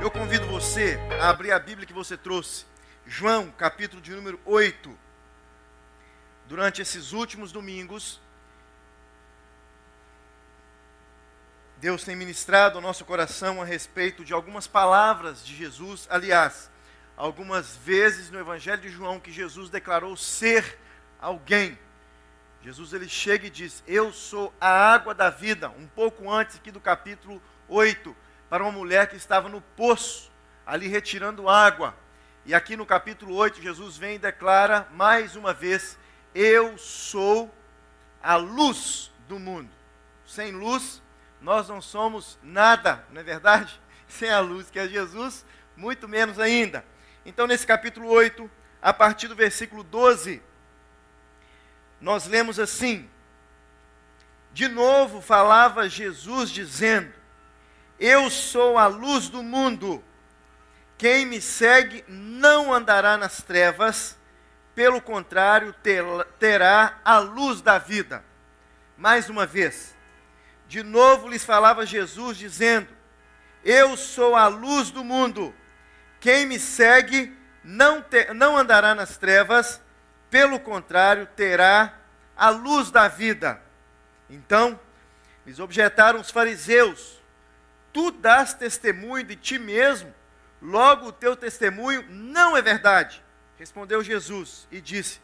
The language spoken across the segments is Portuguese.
Eu convido você a abrir a Bíblia que você trouxe. João, capítulo de número 8. Durante esses últimos domingos, Deus tem ministrado ao nosso coração a respeito de algumas palavras de Jesus. Aliás, algumas vezes no Evangelho de João que Jesus declarou ser alguém. Jesus ele chega e diz: Eu sou a água da vida. Um pouco antes aqui do capítulo 8 para uma mulher que estava no poço, ali retirando água. E aqui no capítulo 8, Jesus vem e declara mais uma vez: Eu sou a luz do mundo. Sem luz, nós não somos nada, não é verdade? Sem a luz que é Jesus, muito menos ainda. Então, nesse capítulo 8, a partir do versículo 12, nós lemos assim: De novo falava Jesus dizendo: eu sou a luz do mundo. Quem me segue não andará nas trevas, pelo contrário, terá a luz da vida. Mais uma vez, de novo lhes falava Jesus, dizendo: Eu sou a luz do mundo. Quem me segue não, não andará nas trevas, pelo contrário, terá a luz da vida. Então, lhes objetaram os fariseus tu dás testemunho de ti mesmo, logo o teu testemunho não é verdade. Respondeu Jesus e disse: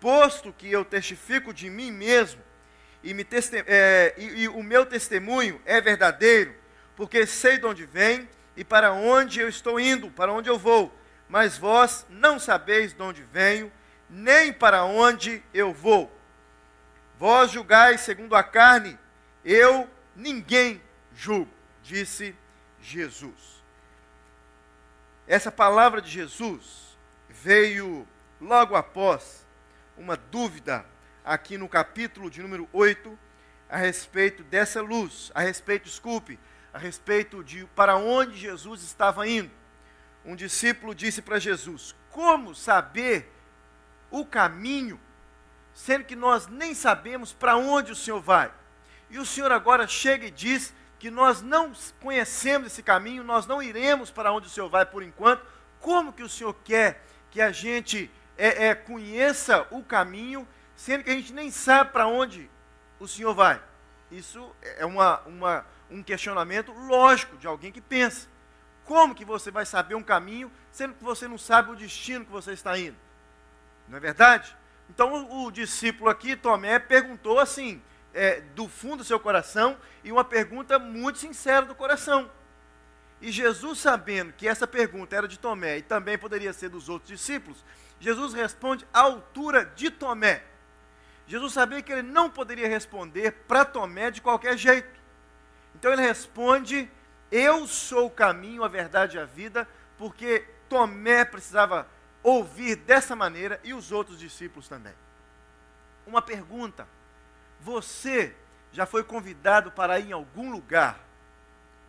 Posto que eu testifico de mim mesmo, e, me é, e, e o meu testemunho é verdadeiro, porque sei de onde vem e para onde eu estou indo, para onde eu vou. Mas vós não sabeis de onde venho, nem para onde eu vou. Vós julgais segundo a carne, eu ninguém julgo disse Jesus. Essa palavra de Jesus veio logo após uma dúvida aqui no capítulo de número 8 a respeito dessa luz, a respeito, desculpe, a respeito de para onde Jesus estava indo. Um discípulo disse para Jesus: Como saber o caminho, sendo que nós nem sabemos para onde o Senhor vai? E o Senhor agora chega e diz que nós não conhecemos esse caminho, nós não iremos para onde o Senhor vai por enquanto. Como que o Senhor quer que a gente é, é, conheça o caminho, sendo que a gente nem sabe para onde o Senhor vai? Isso é uma, uma, um questionamento lógico de alguém que pensa. Como que você vai saber um caminho, sendo que você não sabe o destino que você está indo? Não é verdade? Então o, o discípulo aqui, Tomé, perguntou assim: é, do fundo do seu coração e uma pergunta muito sincera do coração. E Jesus, sabendo que essa pergunta era de Tomé e também poderia ser dos outros discípulos, Jesus responde à altura de Tomé. Jesus sabia que ele não poderia responder para Tomé de qualquer jeito. Então ele responde: Eu sou o caminho, a verdade e a vida, porque Tomé precisava ouvir dessa maneira e os outros discípulos também. Uma pergunta você já foi convidado para ir em algum lugar?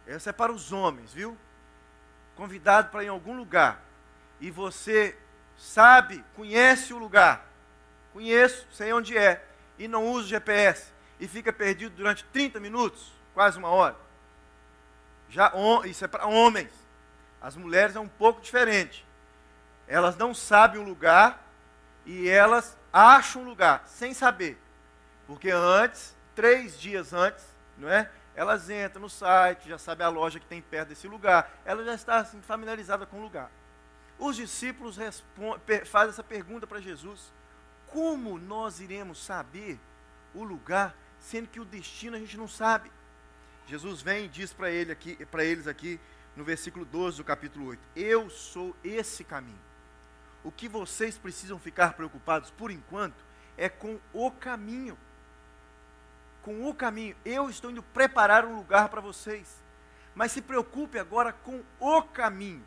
Essa é para os homens, viu? Convidado para ir em algum lugar. E você sabe, conhece o lugar. Conheço, sei onde é. E não usa o GPS. E fica perdido durante 30 minutos, quase uma hora. Já, isso é para homens. As mulheres é um pouco diferente. Elas não sabem o lugar e elas acham o lugar, sem saber. Porque antes, três dias antes, não é? Elas entram no site, já sabe a loja que tem perto desse lugar. Ela já está assim, familiarizada com o lugar. Os discípulos fazem essa pergunta para Jesus: Como nós iremos saber o lugar, sendo que o destino a gente não sabe? Jesus vem e diz para ele aqui, para eles aqui no versículo 12 do capítulo 8: Eu sou esse caminho. O que vocês precisam ficar preocupados por enquanto é com o caminho com o caminho. Eu estou indo preparar um lugar para vocês. Mas se preocupe agora com o caminho.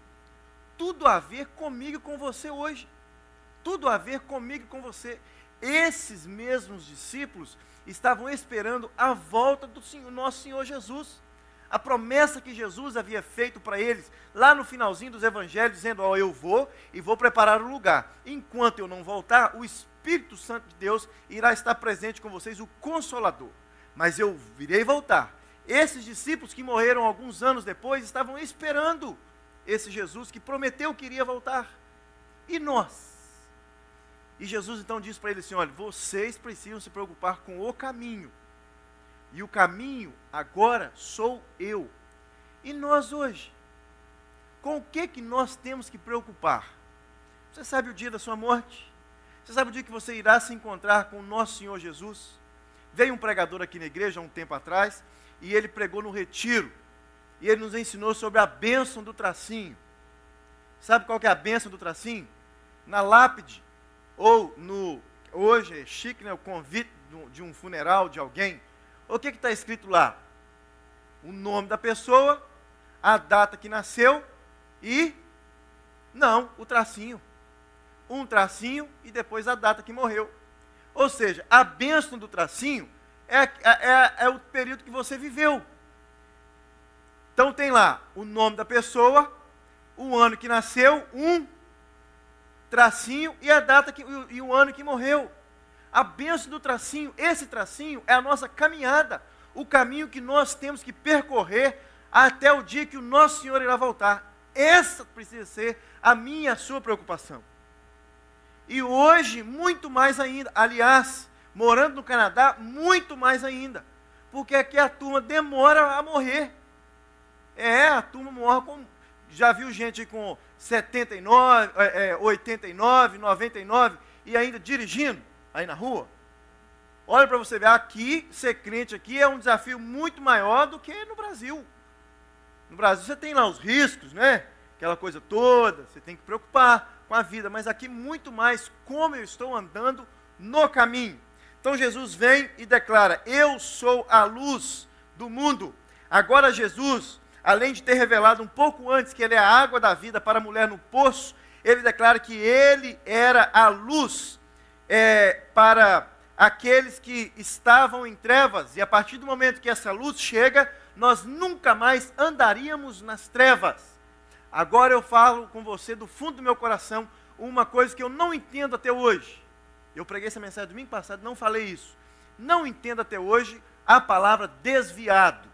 Tudo a ver comigo e com você hoje. Tudo a ver comigo e com você. Esses mesmos discípulos estavam esperando a volta do Senhor, nosso Senhor Jesus. A promessa que Jesus havia feito para eles, lá no finalzinho dos evangelhos, dizendo: Ó, oh, eu vou e vou preparar o um lugar. Enquanto eu não voltar, o Espírito Santo de Deus irá estar presente com vocês, o Consolador mas eu virei voltar. Esses discípulos que morreram alguns anos depois estavam esperando esse Jesus que prometeu que iria voltar. E nós? E Jesus então diz para ele assim: olha, vocês precisam se preocupar com o caminho. E o caminho agora sou eu. E nós hoje? Com o que, que nós temos que preocupar? Você sabe o dia da sua morte? Você sabe o dia que você irá se encontrar com o nosso Senhor Jesus? Veio um pregador aqui na igreja há um tempo atrás e ele pregou no retiro. E ele nos ensinou sobre a bênção do tracinho. Sabe qual que é a bênção do tracinho? Na lápide, ou no. Hoje é chique, né? O convite de um funeral de alguém. O que está escrito lá? O nome da pessoa, a data que nasceu e. Não, o tracinho. Um tracinho e depois a data que morreu. Ou seja, a bênção do tracinho é, é, é, é o período que você viveu. Então tem lá o nome da pessoa, o ano que nasceu, um tracinho e a data que, e o ano que morreu. A bênção do tracinho, esse tracinho é a nossa caminhada, o caminho que nós temos que percorrer até o dia que o nosso Senhor irá voltar. Essa precisa ser a minha a sua preocupação. E hoje, muito mais ainda. Aliás, morando no Canadá, muito mais ainda. Porque aqui a turma demora a morrer. É, a turma morre com. Já viu gente com 79, é, 89, 99 e ainda dirigindo aí na rua? Olha para você ver, aqui, ser crente aqui é um desafio muito maior do que no Brasil. No Brasil você tem lá os riscos, né? Aquela coisa toda, você tem que preocupar com a vida, mas aqui muito mais como eu estou andando no caminho. Então Jesus vem e declara: Eu sou a luz do mundo. Agora Jesus, além de ter revelado um pouco antes que ele é a água da vida para a mulher no poço, ele declara que ele era a luz é, para aqueles que estavam em trevas, e a partir do momento que essa luz chega, nós nunca mais andaríamos nas trevas. Agora eu falo com você do fundo do meu coração uma coisa que eu não entendo até hoje. Eu preguei essa mensagem domingo passado, não falei isso. Não entendo até hoje a palavra desviado.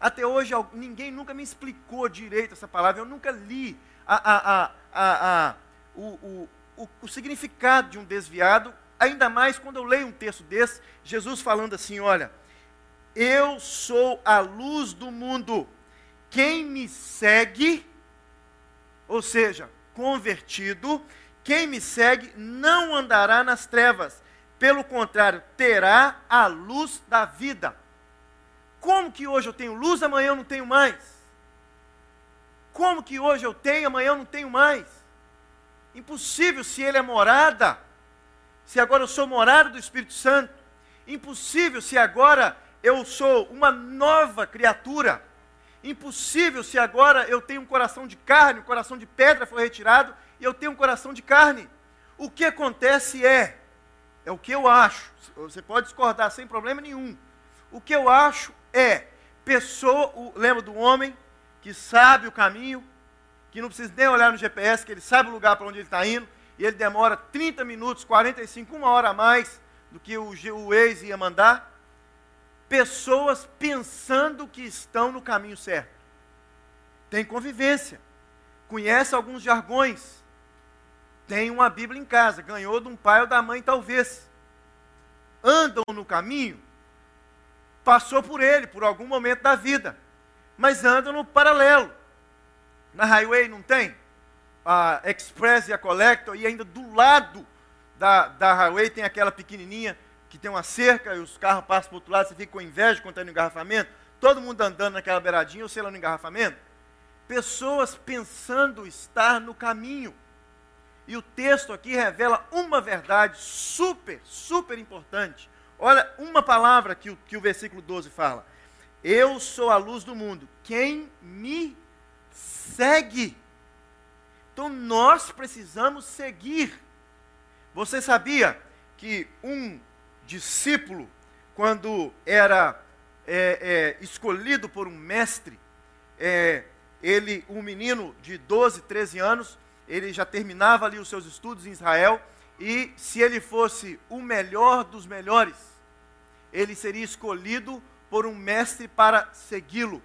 Até hoje ninguém nunca me explicou direito essa palavra, eu nunca li a, a, a, o, o, o, o significado de um desviado, ainda mais quando eu leio um texto desse, Jesus falando assim: olha, eu sou a luz do mundo, quem me segue ou seja, convertido, quem me segue não andará nas trevas, pelo contrário, terá a luz da vida. Como que hoje eu tenho luz, amanhã eu não tenho mais? Como que hoje eu tenho, amanhã eu não tenho mais? Impossível se ele é morada, se agora eu sou morada do Espírito Santo. Impossível se agora eu sou uma nova criatura. Impossível se agora eu tenho um coração de carne, o coração de pedra foi retirado e eu tenho um coração de carne. O que acontece é, é o que eu acho, você pode discordar sem problema nenhum. O que eu acho é, pessoa, lembra do homem que sabe o caminho, que não precisa nem olhar no GPS, que ele sabe o lugar para onde ele está indo, e ele demora 30 minutos, 45, uma hora a mais do que o, o ex ia mandar pessoas pensando que estão no caminho certo. Tem convivência, conhece alguns jargões, tem uma Bíblia em casa, ganhou de um pai ou da mãe, talvez. Andam no caminho, passou por ele, por algum momento da vida, mas andam no paralelo. Na highway não tem? A Express e a Collector, e ainda do lado da, da highway tem aquela pequenininha que tem uma cerca e os carros passam para o outro lado, você fica com inveja quando está no engarrafamento, todo mundo andando naquela beiradinha ou sei lá no engarrafamento. Pessoas pensando estar no caminho. E o texto aqui revela uma verdade super, super importante. Olha, uma palavra que o, que o versículo 12 fala. Eu sou a luz do mundo. Quem me segue? Então nós precisamos seguir. Você sabia que um discípulo, quando era é, é, escolhido por um mestre, é, ele, um menino de 12, 13 anos, ele já terminava ali os seus estudos em Israel, e se ele fosse o melhor dos melhores, ele seria escolhido por um mestre para segui-lo.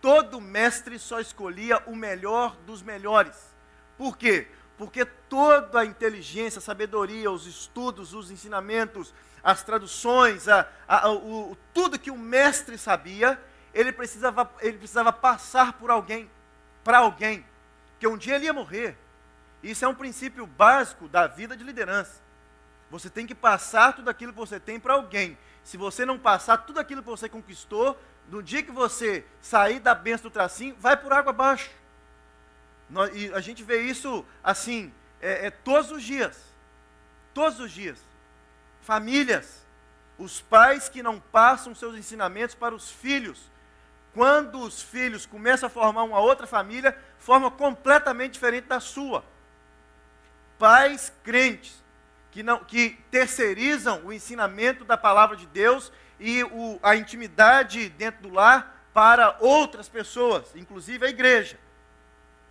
todo mestre só escolhia o melhor dos melhores. Por quê? Porque toda a inteligência, a sabedoria, os estudos, os ensinamentos, as traduções, a, a, o, tudo que o mestre sabia, ele precisava, ele precisava passar por alguém, para alguém, que um dia ele ia morrer. Isso é um princípio básico da vida de liderança. Você tem que passar tudo aquilo que você tem para alguém. Se você não passar tudo aquilo que você conquistou, no dia que você sair da benção do tracinho, vai por água abaixo. E a gente vê isso assim, é, é, todos os dias. Todos os dias. Famílias, os pais que não passam seus ensinamentos para os filhos. Quando os filhos começam a formar uma outra família, forma completamente diferente da sua. Pais crentes que, não, que terceirizam o ensinamento da palavra de Deus e o, a intimidade dentro do lar para outras pessoas, inclusive a igreja.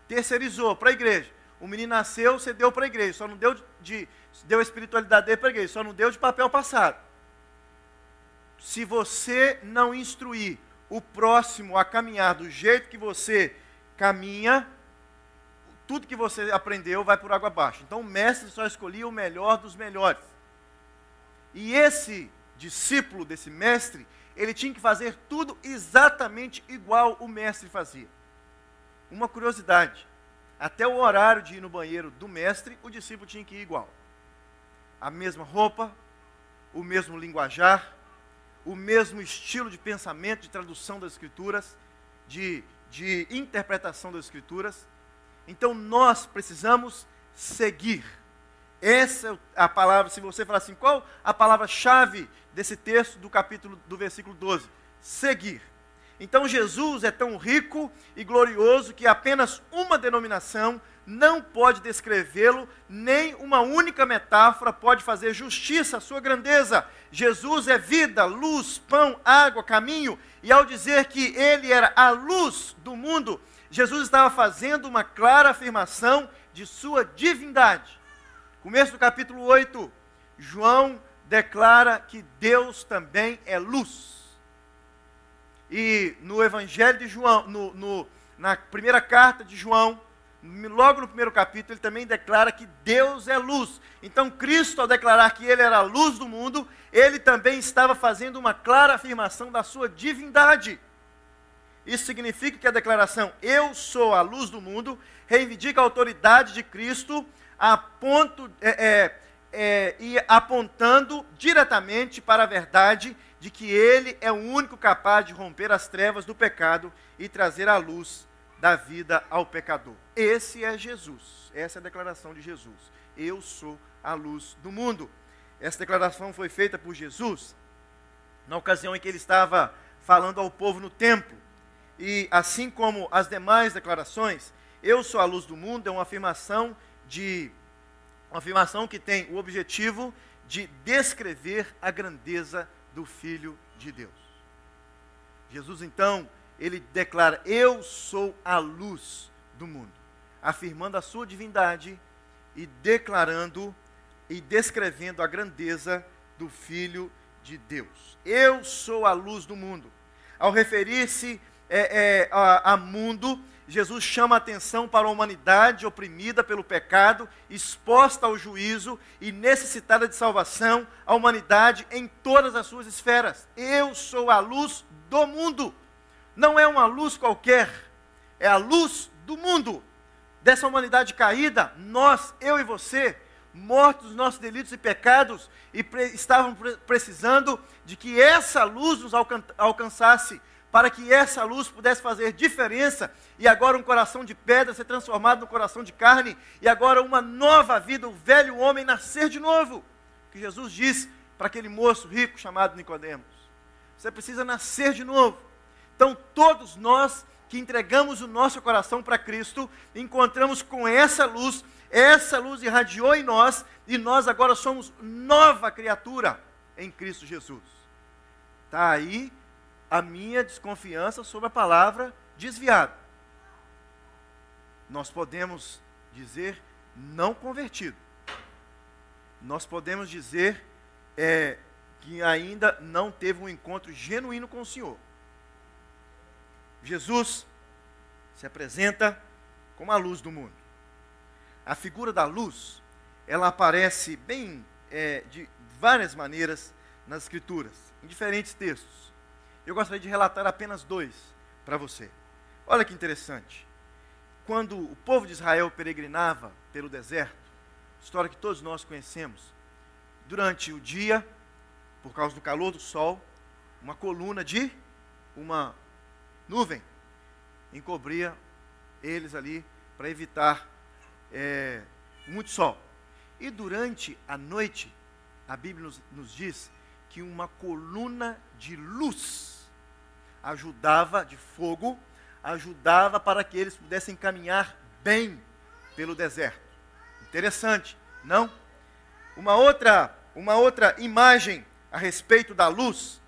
Terceirizou para a igreja. O menino nasceu, você deu para a igreja, só não deu de, de deu a espiritualidade dele para a igreja, só não deu de papel passado. Se você não instruir o próximo a caminhar do jeito que você caminha, tudo que você aprendeu vai por água abaixo. Então o mestre só escolhia o melhor dos melhores. E esse discípulo desse mestre, ele tinha que fazer tudo exatamente igual o mestre fazia. Uma curiosidade: até o horário de ir no banheiro do mestre, o discípulo tinha que ir igual. A mesma roupa, o mesmo linguajar, o mesmo estilo de pensamento, de tradução das Escrituras, de, de interpretação das Escrituras. Então nós precisamos seguir. Essa é a palavra, se você falar assim, qual a palavra-chave desse texto do capítulo do versículo 12? Seguir. Então Jesus é tão rico e glorioso que apenas uma denominação não pode descrevê-lo, nem uma única metáfora pode fazer justiça à sua grandeza. Jesus é vida, luz, pão, água, caminho, e ao dizer que ele era a luz do mundo, Jesus estava fazendo uma clara afirmação de sua divindade. Começo do capítulo 8, João declara que Deus também é luz. E no Evangelho de João, no, no, na primeira carta de João, logo no primeiro capítulo, ele também declara que Deus é luz. Então, Cristo, ao declarar que ele era a luz do mundo, ele também estava fazendo uma clara afirmação da sua divindade. Isso significa que a declaração Eu sou a luz do mundo reivindica a autoridade de Cristo a ponto, é, é, é, e apontando diretamente para a verdade de que Ele é o único capaz de romper as trevas do pecado e trazer a luz da vida ao pecador. Esse é Jesus. Essa é a declaração de Jesus. Eu sou a luz do mundo. Essa declaração foi feita por Jesus na ocasião em que ele estava falando ao povo no templo. E assim como as demais declarações, eu sou a luz do mundo é uma afirmação de uma afirmação que tem o objetivo de descrever a grandeza do Filho de Deus. Jesus, então, ele declara: Eu sou a luz do mundo, afirmando a sua divindade e declarando e descrevendo a grandeza do Filho de Deus. Eu sou a luz do mundo. Ao referir-se é, é, a, a mundo, Jesus chama a atenção para a humanidade oprimida pelo pecado, exposta ao juízo e necessitada de salvação, a humanidade em todas as suas esferas. Eu sou a luz do mundo. Não é uma luz qualquer, é a luz do mundo. Dessa humanidade caída, nós, eu e você, mortos dos nossos delitos e pecados, e pre estavam pre precisando de que essa luz nos alcan alcançasse para que essa luz pudesse fazer diferença, e agora um coração de pedra ser transformado no coração de carne, e agora uma nova vida, o velho homem nascer de novo. Que Jesus disse para aquele moço rico chamado Nicodemos. Você precisa nascer de novo. Então todos nós que entregamos o nosso coração para Cristo, encontramos com essa luz, essa luz irradiou em nós, e nós agora somos nova criatura em Cristo Jesus. Está aí a minha desconfiança sobre a palavra desviado. Nós podemos dizer não convertido. Nós podemos dizer é, que ainda não teve um encontro genuíno com o Senhor. Jesus se apresenta como a luz do mundo. A figura da luz, ela aparece bem é, de várias maneiras nas Escrituras, em diferentes textos. Eu gostaria de relatar apenas dois para você. Olha que interessante. Quando o povo de Israel peregrinava pelo deserto, história que todos nós conhecemos, durante o dia, por causa do calor do sol, uma coluna de uma nuvem encobria eles ali para evitar é, muito sol. E durante a noite, a Bíblia nos, nos diz que uma coluna de luz ajudava, de fogo, ajudava para que eles pudessem caminhar bem pelo deserto. Interessante, não? Uma outra, uma outra imagem a respeito da luz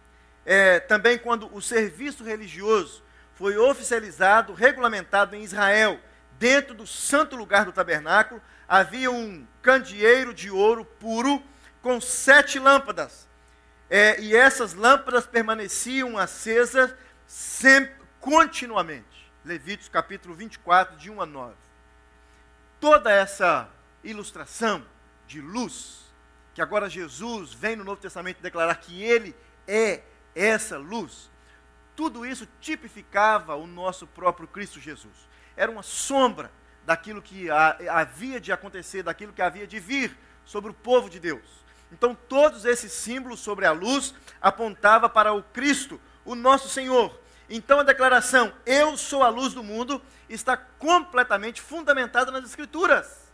é também quando o serviço religioso foi oficializado, regulamentado em Israel, dentro do santo lugar do tabernáculo, havia um candeeiro de ouro puro com sete lâmpadas. É, e essas lâmpadas permaneciam acesas sempre, continuamente. Levíticos capítulo 24, de 1 a 9. Toda essa ilustração de luz, que agora Jesus vem no Novo Testamento declarar que Ele é essa luz, tudo isso tipificava o nosso próprio Cristo Jesus. Era uma sombra daquilo que havia de acontecer, daquilo que havia de vir sobre o povo de Deus. Então, todos esses símbolos sobre a luz apontava para o Cristo, o nosso Senhor. Então, a declaração "Eu sou a luz do mundo" está completamente fundamentada nas Escrituras.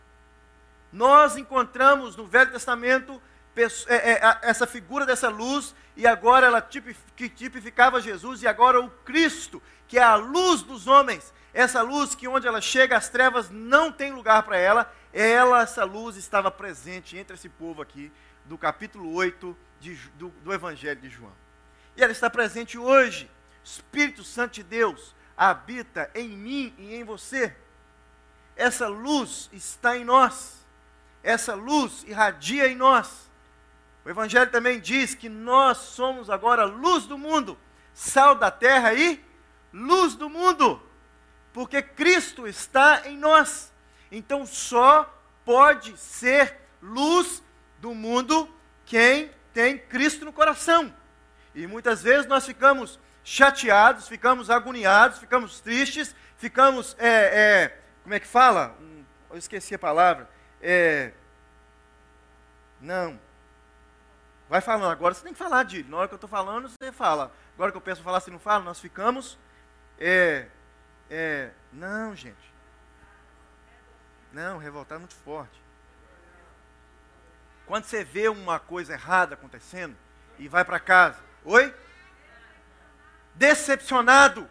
Nós encontramos no Velho Testamento é, é, essa figura dessa luz, e agora ela que tipificava Jesus, e agora o Cristo, que é a luz dos homens, essa luz que onde ela chega, as trevas não tem lugar para ela, ela, essa luz, estava presente entre esse povo aqui, do capítulo 8 de, do, do Evangelho de João. E ela está presente hoje. Espírito Santo de Deus habita em mim e em você. Essa luz está em nós. Essa luz irradia em nós. O Evangelho também diz que nós somos agora luz do mundo, sal da terra e luz do mundo, porque Cristo está em nós. Então só pode ser luz do mundo quem tem Cristo no coração. E muitas vezes nós ficamos chateados, ficamos agoniados, ficamos tristes, ficamos, é, é, como é que fala? Eu esqueci a palavra. É, não, Vai falando. Agora você tem que falar, Dili. Na hora que eu estou falando, você fala. Agora que eu peço falar, você não fala, nós ficamos. É, é, não, gente. Não, revoltar é muito forte. Quando você vê uma coisa errada acontecendo e vai para casa, oi? Decepcionado.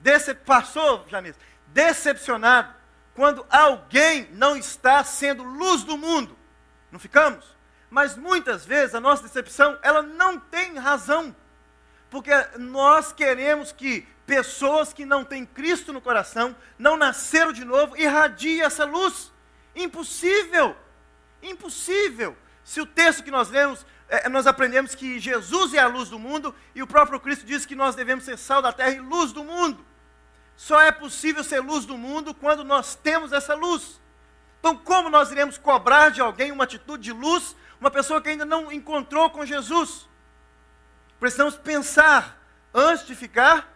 Decep passou, Janice? Decepcionado. Quando alguém não está sendo luz do mundo. Não ficamos? Mas muitas vezes a nossa decepção, ela não tem razão. Porque nós queremos que pessoas que não têm Cristo no coração, não nasceram de novo, irradiem essa luz. Impossível. Impossível. Se o texto que nós lemos, é, nós aprendemos que Jesus é a luz do mundo, e o próprio Cristo diz que nós devemos ser sal da terra e luz do mundo. Só é possível ser luz do mundo quando nós temos essa luz. Então, como nós iremos cobrar de alguém uma atitude de luz uma pessoa que ainda não encontrou com Jesus. Precisamos pensar antes de ficar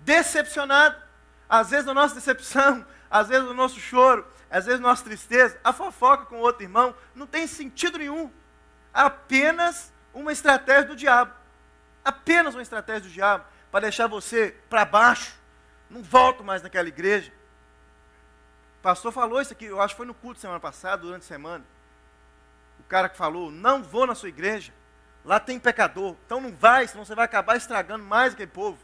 decepcionado. Às vezes, na nossa decepção, às vezes, no nosso choro, às vezes, na nossa tristeza, a fofoca com outro irmão não tem sentido nenhum. Apenas uma estratégia do diabo. Apenas uma estratégia do diabo para deixar você para baixo. Não volto mais naquela igreja. O pastor falou isso aqui, eu acho que foi no culto semana passada, durante a semana cara que falou: Não vou na sua igreja, lá tem pecador, então não vai, senão você vai acabar estragando mais aquele povo.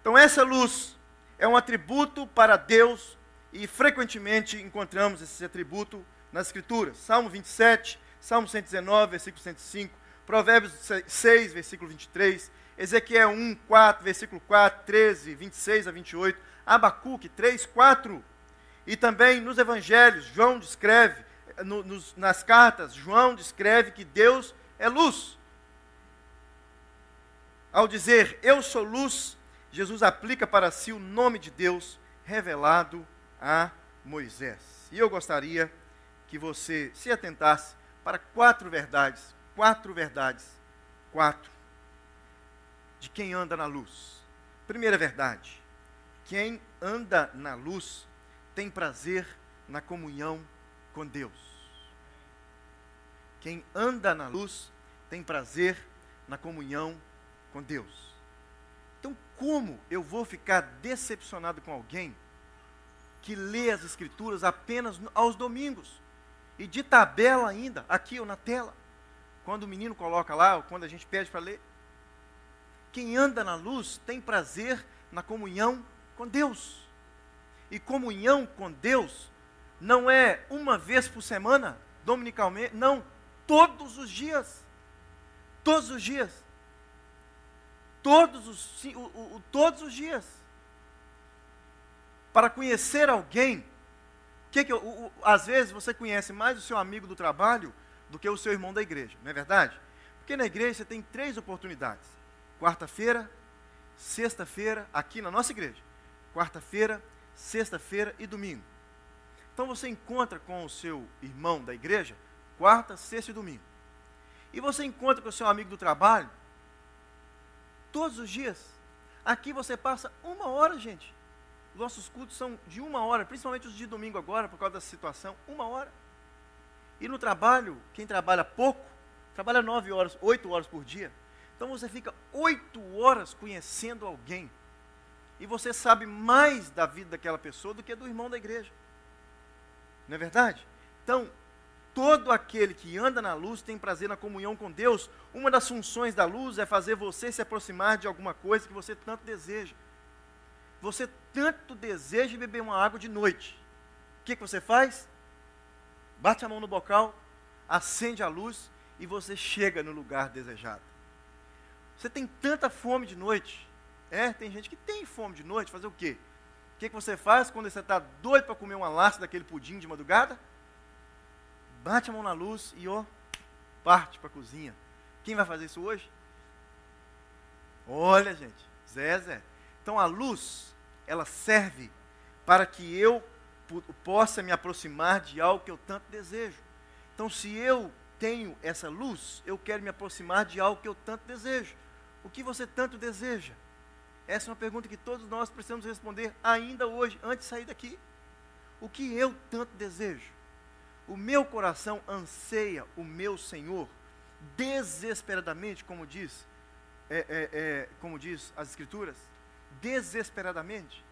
Então, essa luz é um atributo para Deus e frequentemente encontramos esse atributo nas Escrituras. Salmo 27, Salmo 119, versículo 105, Provérbios 6, versículo 23, Ezequiel 1, 4, versículo 4, 13, 26 a 28, Abacuque 3, 4. E também nos evangelhos, João descreve no, nos, nas cartas, João descreve que Deus é luz. Ao dizer eu sou luz, Jesus aplica para si o nome de Deus revelado a Moisés. E eu gostaria que você se atentasse para quatro verdades, quatro verdades, quatro, de quem anda na luz. Primeira verdade, quem anda na luz tem prazer na comunhão com Deus. Quem anda na luz tem prazer na comunhão com Deus. Então, como eu vou ficar decepcionado com alguém que lê as Escrituras apenas aos domingos? E de tabela ainda, aqui ou na tela. Quando o menino coloca lá, ou quando a gente pede para ler. Quem anda na luz tem prazer na comunhão com Deus. E comunhão com Deus não é uma vez por semana, dominicalmente, não, todos os dias. Todos os dias. Todos os, o, o, todos os dias. Para conhecer alguém, que que eu, o, às vezes você conhece mais o seu amigo do trabalho do que o seu irmão da igreja, não é verdade? Porque na igreja você tem três oportunidades: quarta-feira, sexta-feira, aqui na nossa igreja, quarta-feira, sexta-feira e domingo. Então você encontra com o seu irmão da igreja quarta, sexta e domingo. E você encontra com o seu amigo do trabalho todos os dias. Aqui você passa uma hora, gente. Nossos cultos são de uma hora, principalmente os de domingo agora, por causa da situação, uma hora. E no trabalho, quem trabalha pouco, trabalha nove horas, oito horas por dia. Então você fica oito horas conhecendo alguém. E você sabe mais da vida daquela pessoa do que do irmão da igreja. Não é verdade? Então, todo aquele que anda na luz tem prazer na comunhão com Deus. Uma das funções da luz é fazer você se aproximar de alguma coisa que você tanto deseja. Você tanto deseja beber uma água de noite. O que, que você faz? Bate a mão no bocal, acende a luz e você chega no lugar desejado. Você tem tanta fome de noite. É, tem gente que tem fome de noite, fazer o quê? O que, que você faz quando você está doido para comer uma laça daquele pudim de madrugada? Bate a mão na luz e ó, parte para a cozinha. Quem vai fazer isso hoje? Olha, gente, Zé, Zé. Então a luz, ela serve para que eu possa me aproximar de algo que eu tanto desejo. Então, se eu tenho essa luz, eu quero me aproximar de algo que eu tanto desejo. O que você tanto deseja? Essa é uma pergunta que todos nós precisamos responder ainda hoje, antes de sair daqui. O que eu tanto desejo? O meu coração anseia o meu Senhor desesperadamente, como diz, é, é, é, como diz as Escrituras desesperadamente.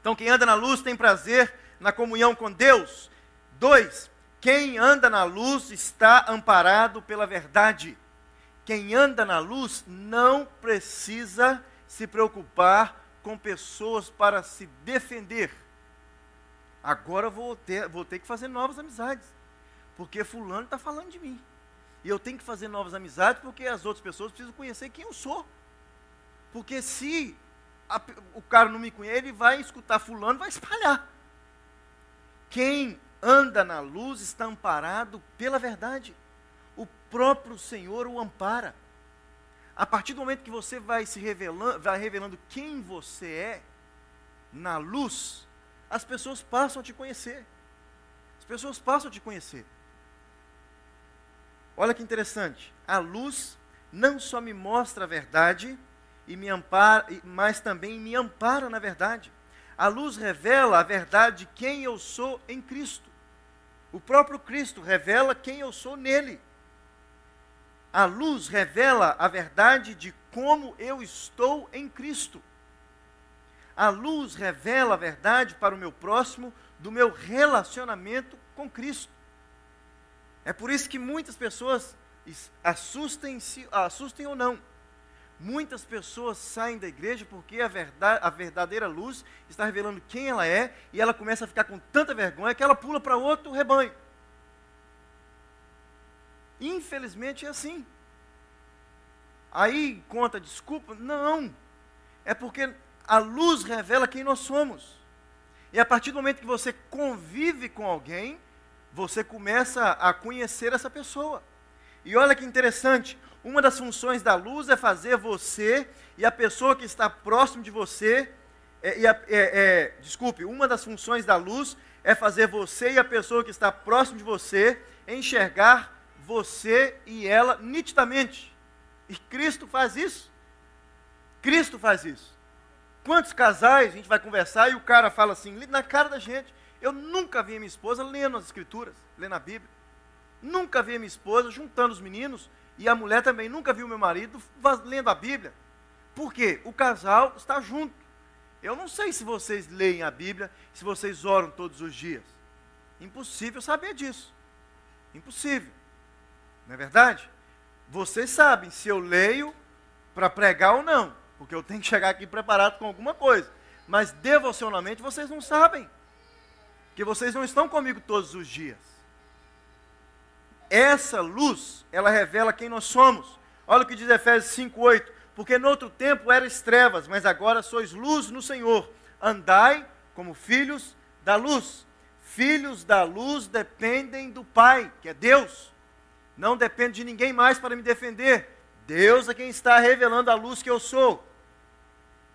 Então, quem anda na luz tem prazer na comunhão com Deus. Dois, quem anda na luz está amparado pela verdade. Quem anda na luz não precisa se preocupar com pessoas para se defender. Agora vou ter, vou ter que fazer novas amizades, porque fulano está falando de mim. E eu tenho que fazer novas amizades porque as outras pessoas precisam conhecer quem eu sou. Porque se a, o cara não me conhece, ele vai escutar fulano, vai espalhar. Quem anda na luz está amparado pela verdade. O próprio Senhor o ampara. A partir do momento que você vai se revelando, vai revelando quem você é na luz, as pessoas passam a te conhecer. As pessoas passam a te conhecer. Olha que interessante. A luz não só me mostra a verdade, e me ampara, mas também me ampara na verdade. A luz revela a verdade de quem eu sou em Cristo. O próprio Cristo revela quem eu sou nele. A luz revela a verdade de como eu estou em Cristo. A luz revela a verdade para o meu próximo do meu relacionamento com Cristo. É por isso que muitas pessoas assustem-se, assustem ou não, Muitas pessoas saem da igreja porque a, verdade, a verdadeira luz está revelando quem ela é e ela começa a ficar com tanta vergonha que ela pula para outro rebanho. Infelizmente é assim. Aí conta desculpa? Não. É porque a luz revela quem nós somos. E a partir do momento que você convive com alguém, você começa a conhecer essa pessoa. E olha que interessante, uma das funções da luz é fazer você e a pessoa que está próximo de você, é, é, é, desculpe, uma das funções da luz é fazer você e a pessoa que está próximo de você enxergar você e ela nitidamente. E Cristo faz isso. Cristo faz isso. Quantos casais a gente vai conversar e o cara fala assim, na cara da gente, eu nunca vi minha esposa lendo as escrituras, lendo a Bíblia. Nunca vi minha esposa juntando os meninos e a mulher também nunca viu meu marido lendo a Bíblia. Por quê? O casal está junto. Eu não sei se vocês leem a Bíblia, se vocês oram todos os dias. Impossível saber disso. Impossível. Não é verdade? Vocês sabem se eu leio para pregar ou não, porque eu tenho que chegar aqui preparado com alguma coisa. Mas devocionalmente vocês não sabem. Que vocês não estão comigo todos os dias. Essa luz, ela revela quem nós somos. Olha o que diz Efésios 5:8, porque no outro tempo eras trevas, mas agora sois luz no Senhor. Andai como filhos da luz. Filhos da luz dependem do Pai, que é Deus. Não depende de ninguém mais para me defender. Deus é quem está revelando a luz que eu sou.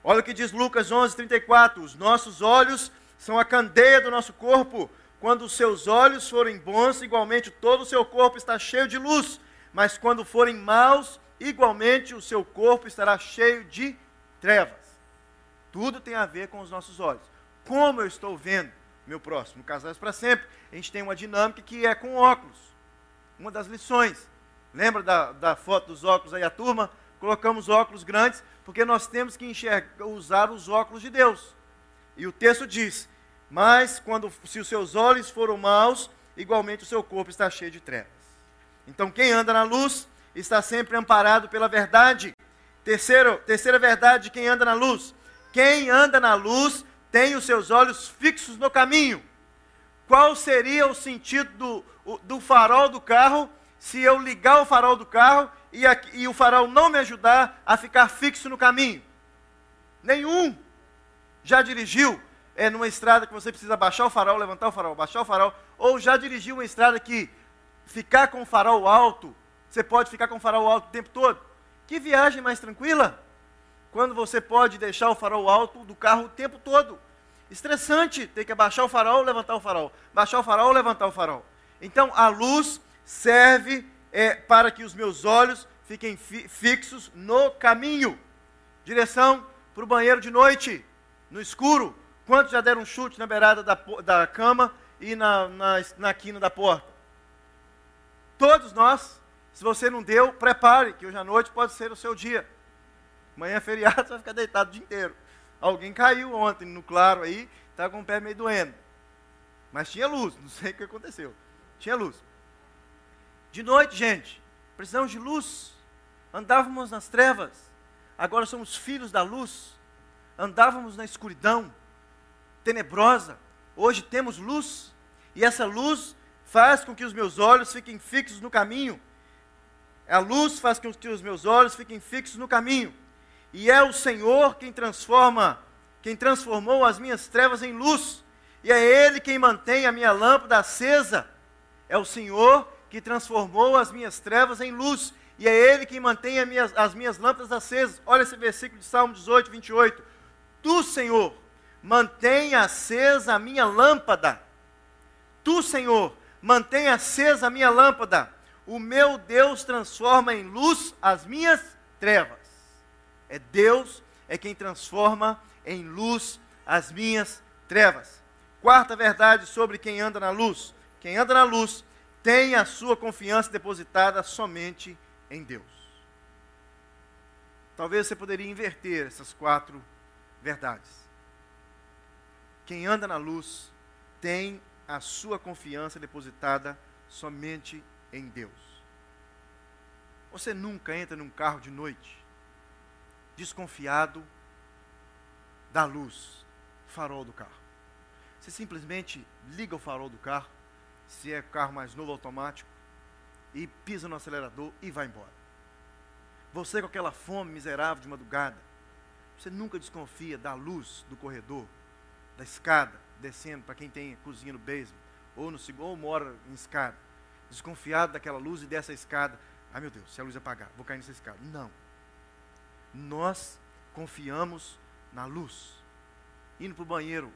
Olha o que diz Lucas 11:34, os nossos olhos são a candeia do nosso corpo. Quando os seus olhos forem bons, igualmente todo o seu corpo está cheio de luz. Mas quando forem maus, igualmente o seu corpo estará cheio de trevas. Tudo tem a ver com os nossos olhos. Como eu estou vendo meu próximo? Casais para Sempre, a gente tem uma dinâmica que é com óculos. Uma das lições. Lembra da, da foto dos óculos aí, a turma? Colocamos óculos grandes, porque nós temos que enxergar, usar os óculos de Deus. E o texto diz: mas quando se os seus olhos foram maus, igualmente o seu corpo está cheio de trevas. Então quem anda na luz está sempre amparado pela verdade. Terceiro, terceira verdade de quem anda na luz. Quem anda na luz tem os seus olhos fixos no caminho. Qual seria o sentido do, do farol do carro se eu ligar o farol do carro e, a, e o farol não me ajudar a ficar fixo no caminho? Nenhum. Já dirigiu é, numa estrada que você precisa baixar o farol, levantar o farol, baixar o farol, ou já dirigiu uma estrada que ficar com o farol alto, você pode ficar com o farol alto o tempo todo? Que viagem mais tranquila? Quando você pode deixar o farol alto do carro o tempo todo. Estressante ter que abaixar o farol, levantar o farol, baixar o farol, levantar o farol. Então a luz serve é, para que os meus olhos fiquem fi fixos no caminho. Direção para o banheiro de noite, no escuro, Quantos já deram um chute na beirada da, da cama e na, na, na quina da porta? Todos nós. Se você não deu, prepare, que hoje à noite pode ser o seu dia. Amanhã é feriado, você vai ficar deitado o dia inteiro. Alguém caiu ontem no claro aí, está com o pé meio doendo. Mas tinha luz, não sei o que aconteceu. Tinha luz. De noite, gente, precisamos de luz. Andávamos nas trevas, agora somos filhos da luz. Andávamos na escuridão, tenebrosa. Hoje temos luz, e essa luz faz com que os meus olhos fiquem fixos no caminho. A luz faz com que os meus olhos fiquem fixos no caminho. E é o Senhor quem transforma, quem transformou as minhas trevas em luz. E é Ele quem mantém a minha lâmpada acesa. É o Senhor que transformou as minhas trevas em luz. E é Ele quem mantém as minhas, as minhas lâmpadas acesas. Olha esse versículo de Salmo 18, 28. Tu, Senhor, mantém acesa a minha lâmpada. Tu, Senhor, mantém acesa a minha lâmpada. O meu Deus transforma em luz as minhas trevas. É Deus é quem transforma em luz as minhas trevas. Quarta verdade sobre quem anda na luz. Quem anda na luz tem a sua confiança depositada somente em Deus. Talvez você poderia inverter essas quatro verdades. Quem anda na luz tem a sua confiança depositada somente em Deus. Você nunca entra num carro de noite desconfiado da luz, farol do carro. Você simplesmente liga o farol do carro, se é carro mais novo automático, e pisa no acelerador e vai embora. Você com aquela fome miserável de madrugada, você nunca desconfia da luz do corredor, da escada, descendo, para quem tem cozinha no basement, ou, no, ou mora em escada, desconfiado daquela luz e dessa escada, Ai meu Deus, se a luz apagar, vou cair nessa escada. Não. Nós confiamos na luz. Indo para o banheiro,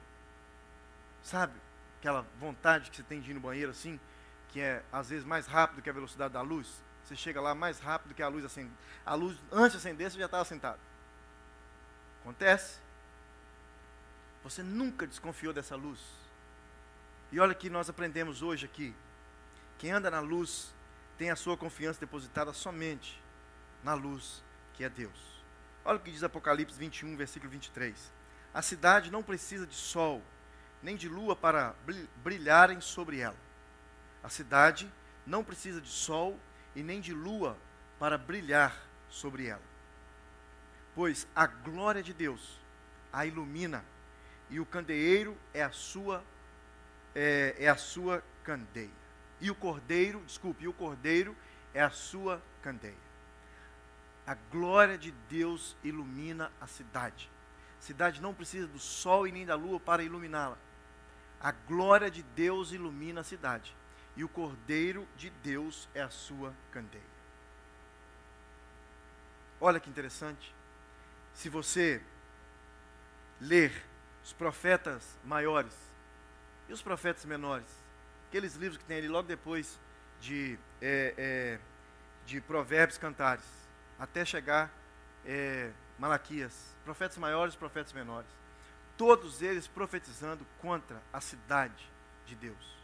sabe? Aquela vontade que você tem de ir no banheiro assim, que é às vezes mais rápido que a velocidade da luz. Você chega lá mais rápido que a luz acende. A luz, antes de acender, você já estava sentado. Acontece. Você nunca desconfiou dessa luz. E olha que nós aprendemos hoje aqui. Quem anda na luz tem a sua confiança depositada somente na luz que é Deus. Olha o que diz Apocalipse 21, versículo 23. A cidade não precisa de sol, nem de lua para brilharem sobre ela. A cidade não precisa de sol e nem de lua para brilhar sobre ela. Pois a glória de Deus a ilumina e o candeeiro é a sua é, é a sua candeia. E o cordeiro, desculpe, e o cordeiro é a sua candeia. A glória de Deus ilumina a cidade. A cidade não precisa do sol e nem da lua para iluminá-la. A glória de Deus ilumina a cidade. E o cordeiro de Deus é a sua candeia. Olha que interessante. Se você ler os profetas maiores e os profetas menores, aqueles livros que tem ali logo depois de, é, é, de Provérbios Cantares, até chegar é, Malaquias, profetas maiores e profetas menores, todos eles profetizando contra a cidade de Deus.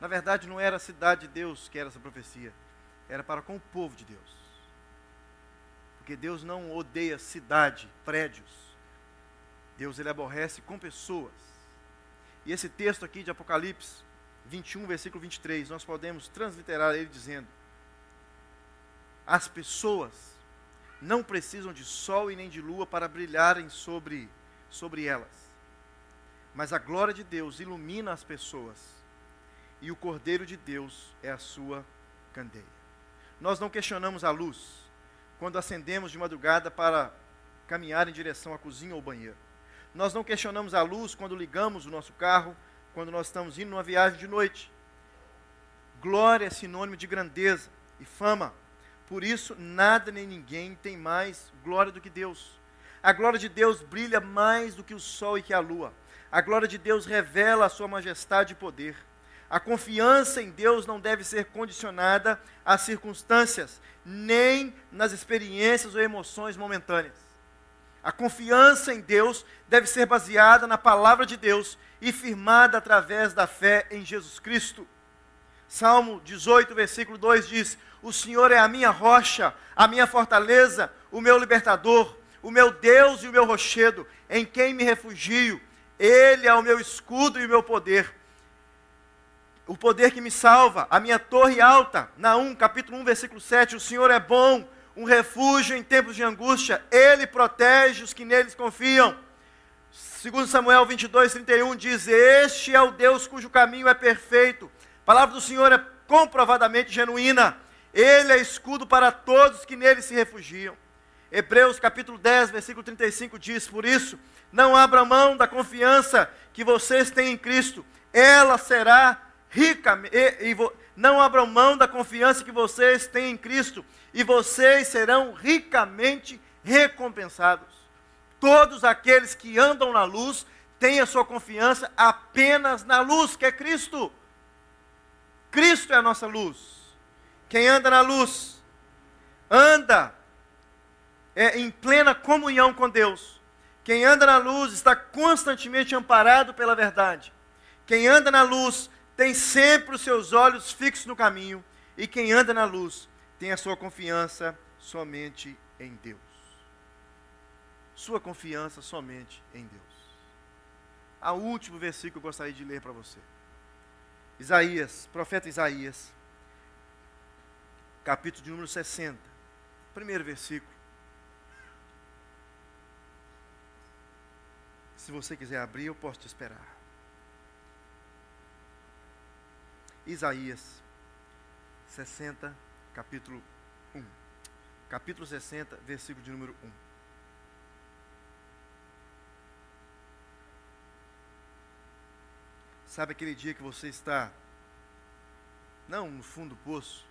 Na verdade, não era a cidade de Deus que era essa profecia, era para com o povo de Deus. Porque Deus não odeia cidade, prédios. Deus ele aborrece com pessoas. E esse texto aqui de Apocalipse 21, versículo 23, nós podemos transliterar ele dizendo: As pessoas não precisam de sol e nem de lua para brilharem sobre, sobre elas. Mas a glória de Deus ilumina as pessoas, e o Cordeiro de Deus é a sua candeia. Nós não questionamos a luz quando acendemos de madrugada para caminhar em direção à cozinha ou banheiro. Nós não questionamos a luz quando ligamos o nosso carro, quando nós estamos indo numa viagem de noite. Glória é sinônimo de grandeza e fama. Por isso, nada nem ninguém tem mais glória do que Deus. A glória de Deus brilha mais do que o sol e que a lua. A glória de Deus revela a sua majestade e poder. A confiança em Deus não deve ser condicionada às circunstâncias, nem nas experiências ou emoções momentâneas. A confiança em Deus deve ser baseada na palavra de Deus e firmada através da fé em Jesus Cristo. Salmo 18, versículo 2 diz: O Senhor é a minha rocha, a minha fortaleza, o meu libertador, o meu Deus e o meu rochedo, em quem me refugio. Ele é o meu escudo e o meu poder. O poder que me salva, a minha torre alta. Naum, capítulo 1, versículo 7. O Senhor é bom, um refúgio em tempos de angústia. Ele protege os que neles confiam. Segundo Samuel 22, 31 diz: Este é o Deus cujo caminho é perfeito. A palavra do Senhor é comprovadamente genuína. Ele é escudo para todos que nele se refugiam. Hebreus capítulo 10, versículo 35 diz: Por isso, não abra mão da confiança que vocês têm em Cristo. Ela será rica, e, e, não abram mão da confiança que vocês têm em Cristo e vocês serão ricamente recompensados. Todos aqueles que andam na luz têm a sua confiança apenas na luz, que é Cristo. Cristo é a nossa luz. Quem anda na luz, anda é, em plena comunhão com Deus. Quem anda na luz está constantemente amparado pela verdade. Quem anda na luz tem sempre os seus olhos fixos no caminho. E quem anda na luz tem a sua confiança somente em Deus. Sua confiança somente em Deus. A último versículo que eu gostaria de ler para você. Isaías, profeta Isaías, capítulo de número 60, primeiro versículo. Se você quiser abrir, eu posso te esperar. Isaías 60, capítulo 1. Capítulo 60, versículo de número 1. Sabe aquele dia que você está, não no fundo do poço,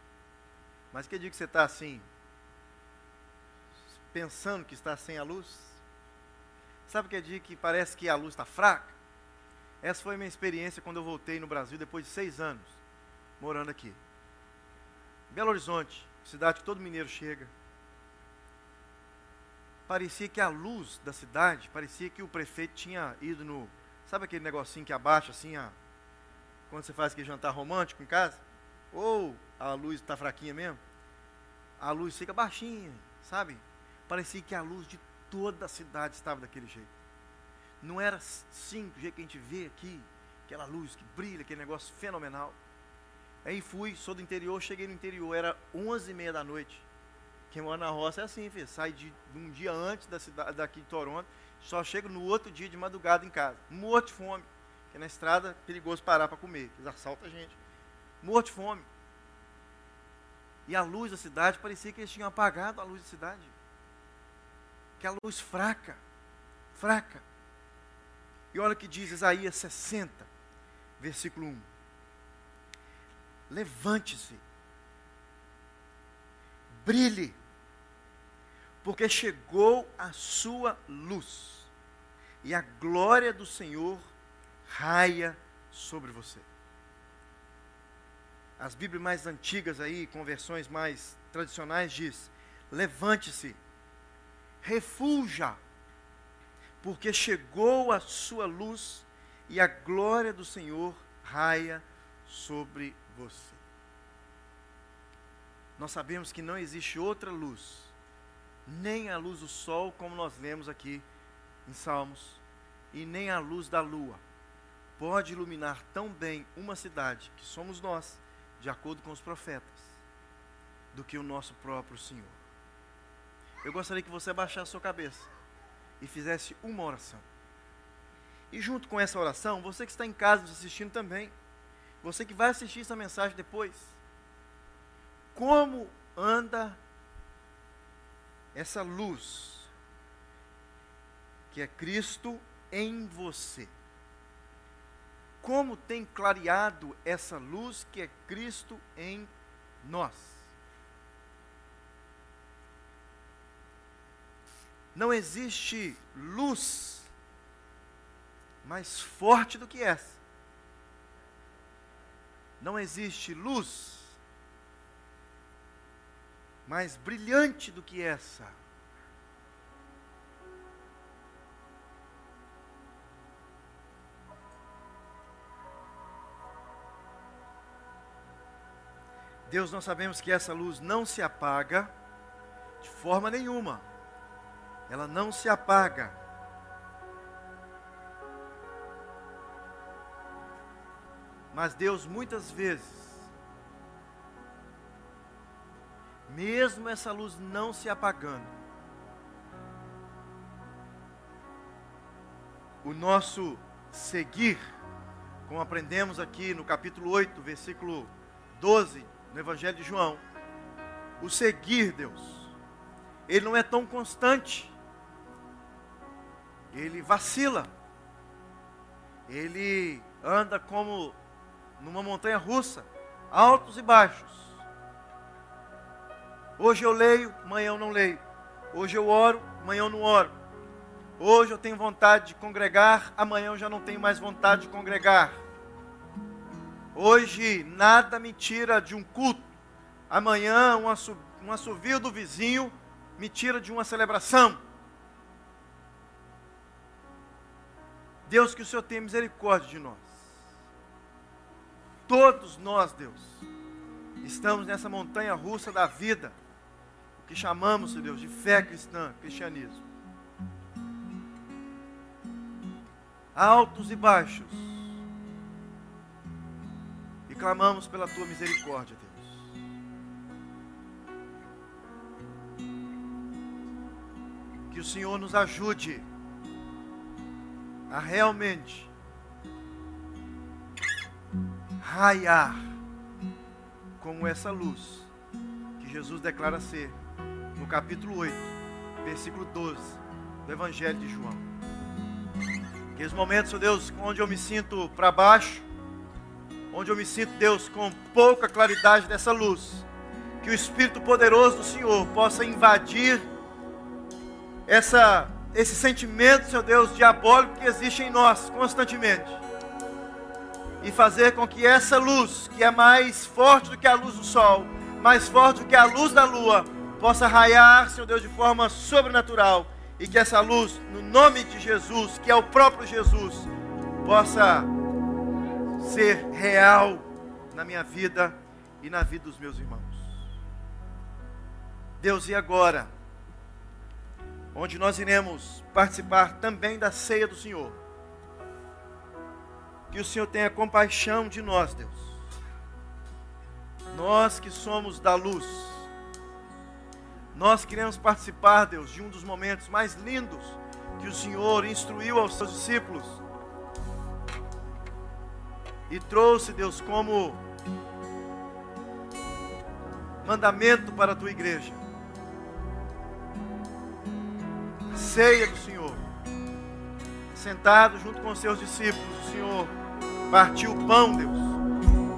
Mas que dia que você está assim, pensando que está sem a luz? Sabe que é dia que parece que a luz está fraca? Essa foi a minha experiência quando eu voltei no Brasil depois de seis anos morando aqui. Belo Horizonte, cidade que todo mineiro chega. Parecia que a luz da cidade, parecia que o prefeito tinha ido no. Sabe aquele negocinho que abaixa assim, a, quando você faz aquele jantar romântico em casa? Ou a luz está fraquinha mesmo? A luz fica baixinha, sabe? Parecia que a luz de toda a cidade estava daquele jeito. Não era assim do jeito que a gente vê aqui, aquela luz que brilha, aquele negócio fenomenal. Aí fui, sou do interior, cheguei no interior, era 11 e meia da noite. Quem mora na roça é assim, filho, sai de, um dia antes da cidade, daqui de Toronto, só chega no outro dia de madrugada em casa, morto de fome. Porque na estrada é perigoso parar para comer, eles assaltam a gente. Morto de fome. E a luz da cidade, parecia que eles tinham apagado a luz da cidade. Que a luz fraca, fraca. E olha o que diz Isaías 60, versículo 1. Levante-se, brilhe, porque chegou a sua luz, e a glória do Senhor raia sobre você. As Bíblias mais antigas aí, com versões mais tradicionais, diz: levante-se, refulja, porque chegou a sua luz e a glória do Senhor raia sobre você. Nós sabemos que não existe outra luz, nem a luz do sol, como nós lemos aqui em Salmos, e nem a luz da lua, pode iluminar tão bem uma cidade, que somos nós, de acordo com os profetas, do que o nosso próprio Senhor. Eu gostaria que você abaixasse a sua cabeça e fizesse uma oração. E junto com essa oração, você que está em casa nos assistindo também, você que vai assistir essa mensagem depois, como anda essa luz que é Cristo em você? Como tem clareado essa luz que é Cristo em nós? Não existe luz mais forte do que essa. Não existe luz mais brilhante do que essa. Deus, nós sabemos que essa luz não se apaga de forma nenhuma. Ela não se apaga. Mas Deus muitas vezes, mesmo essa luz não se apagando, o nosso seguir, como aprendemos aqui no capítulo 8, versículo 12, no Evangelho de João, o seguir Deus, ele não é tão constante, ele vacila, ele anda como numa montanha russa, altos e baixos. Hoje eu leio, amanhã eu não leio. Hoje eu oro, amanhã eu não oro. Hoje eu tenho vontade de congregar, amanhã eu já não tenho mais vontade de congregar. Hoje nada me tira de um culto, amanhã um, assob um assovio do vizinho me tira de uma celebração. Deus, que o Senhor tenha misericórdia de nós. Todos nós, Deus, estamos nessa montanha russa da vida, o que chamamos, Deus, de fé cristã, cristianismo. Altos e baixos. E clamamos pela tua misericórdia, Deus. Que o Senhor nos ajude a realmente raiar como essa luz que Jesus declara ser no capítulo 8, versículo 12 do Evangelho de João. Aqueles momentos, meu Deus, onde eu me sinto para baixo, onde eu me sinto, Deus, com pouca claridade dessa luz. que o Espírito poderoso do Senhor possa invadir essa, esse sentimento, Senhor Deus, diabólico que existe em nós constantemente. E fazer com que essa luz, que é mais forte do que a luz do sol, mais forte do que a luz da lua, possa raiar, Senhor Deus, de forma sobrenatural. E que essa luz, no nome de Jesus, que é o próprio Jesus, possa ser real na minha vida e na vida dos meus irmãos. Deus, e agora? Onde nós iremos participar também da ceia do Senhor. Que o Senhor tenha compaixão de nós, Deus. Nós que somos da luz. Nós queremos participar, Deus, de um dos momentos mais lindos que o Senhor instruiu aos seus discípulos. E trouxe, Deus, como mandamento para a tua igreja ceia do Senhor. Sentado junto com os seus discípulos, o Senhor partiu o pão, Deus,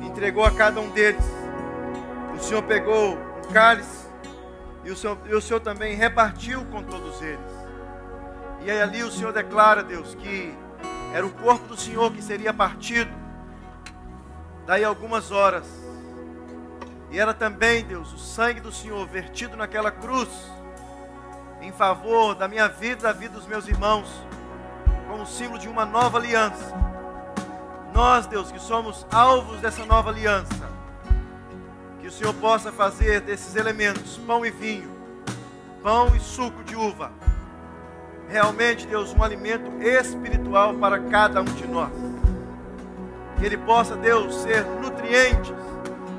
entregou a cada um deles. O Senhor pegou um cálice e o Senhor, e o Senhor também repartiu com todos eles. E aí ali o Senhor declara, Deus, que era o corpo do Senhor que seria partido. Daí algumas horas. E era também, Deus, o sangue do Senhor vertido naquela cruz em favor da minha vida da vida dos meus irmãos, como símbolo de uma nova aliança. Nós, Deus, que somos alvos dessa nova aliança, que o Senhor possa fazer desses elementos, pão e vinho, pão e suco de uva, realmente, Deus, um alimento espiritual para cada um de nós. Que ele possa, Deus, ser nutrientes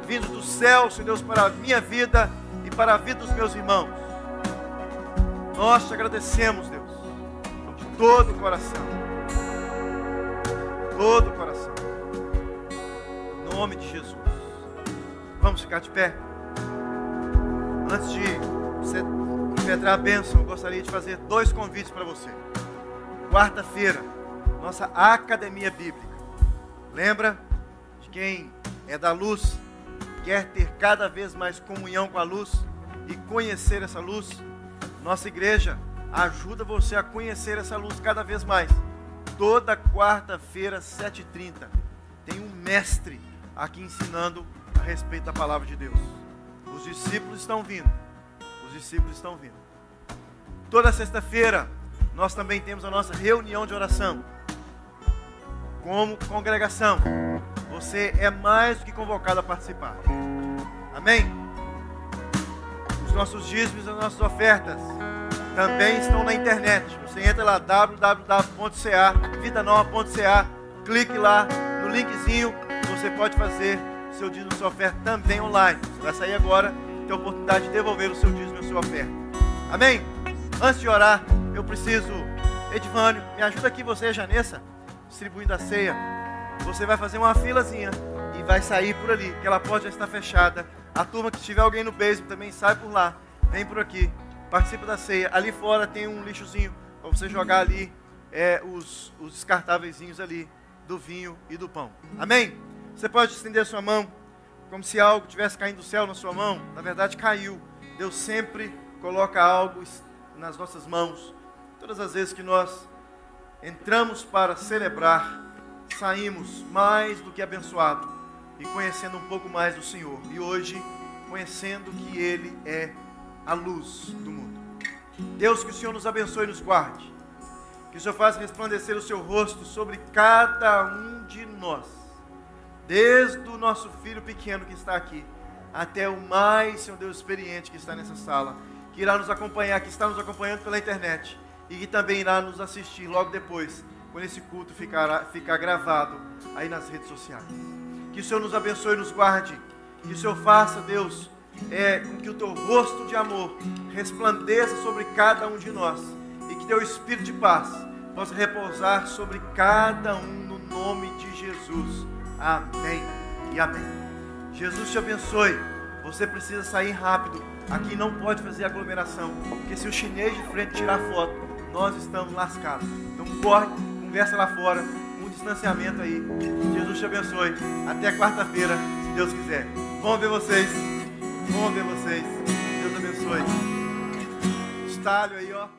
vindos do céu, Senhor Deus, para a minha vida e para a vida dos meus irmãos. Nós te agradecemos, Deus, de todo o coração. Todo o coração. Em nome de Jesus. Vamos ficar de pé. Antes de você impetrar a bênção, eu gostaria de fazer dois convites para você. Quarta-feira, nossa Academia Bíblica. Lembra de quem é da luz, quer ter cada vez mais comunhão com a luz e conhecer essa luz? Nossa igreja ajuda você a conhecer essa luz cada vez mais. Toda quarta-feira, 7h30, tem um mestre aqui ensinando a respeito da palavra de Deus. Os discípulos estão vindo. Os discípulos estão vindo. Toda sexta-feira, nós também temos a nossa reunião de oração. Como congregação, você é mais do que convocado a participar. Amém? Os nossos dízimos as nossas ofertas também estão na internet. Você entra lá www.ca, clique lá no linkzinho, você pode fazer seu dízimo e sua oferta também online. Você vai sair agora, ter a oportunidade de devolver o seu dízimo e a sua oferta. Amém? Antes de orar, eu preciso, Edvânio, me ajuda aqui você, Janessa, distribuindo a ceia. Você vai fazer uma filazinha e vai sair por ali, que ela pode já estar fechada a turma que tiver alguém no basement também sai por lá. Vem por aqui. Participa da ceia. Ali fora tem um lixozinho para você jogar ali é, os, os descartáveis ali do vinho e do pão. Amém? Você pode estender a sua mão como se algo tivesse caindo do céu na sua mão. Na verdade, caiu. Deus sempre coloca algo nas nossas mãos. Todas as vezes que nós entramos para celebrar, saímos mais do que abençoados e conhecendo um pouco mais do Senhor. E hoje, conhecendo que Ele é a luz do mundo. Deus, que o Senhor nos abençoe e nos guarde. Que o Senhor faça resplandecer o seu rosto sobre cada um de nós. Desde o nosso filho pequeno que está aqui, até o mais, Senhor Deus, experiente que está nessa sala, que irá nos acompanhar, que está nos acompanhando pela internet e que também irá nos assistir logo depois, quando esse culto ficará, ficar gravado aí nas redes sociais. Que o Senhor nos abençoe e nos guarde. Que o Senhor faça, Deus, é, com que o teu rosto de amor resplandeça sobre cada um de nós. E que teu espírito de paz possa repousar sobre cada um no nome de Jesus. Amém e amém. Jesus te abençoe. Você precisa sair rápido. Aqui não pode fazer aglomeração. Porque se o chinês de frente tirar foto, nós estamos lascados. Então corre, conversa lá fora distanciamento aí. Jesus te abençoe. Até quarta-feira, se Deus quiser. Vamos ver vocês. Bom ver vocês. Deus abençoe. Estalho aí, ó.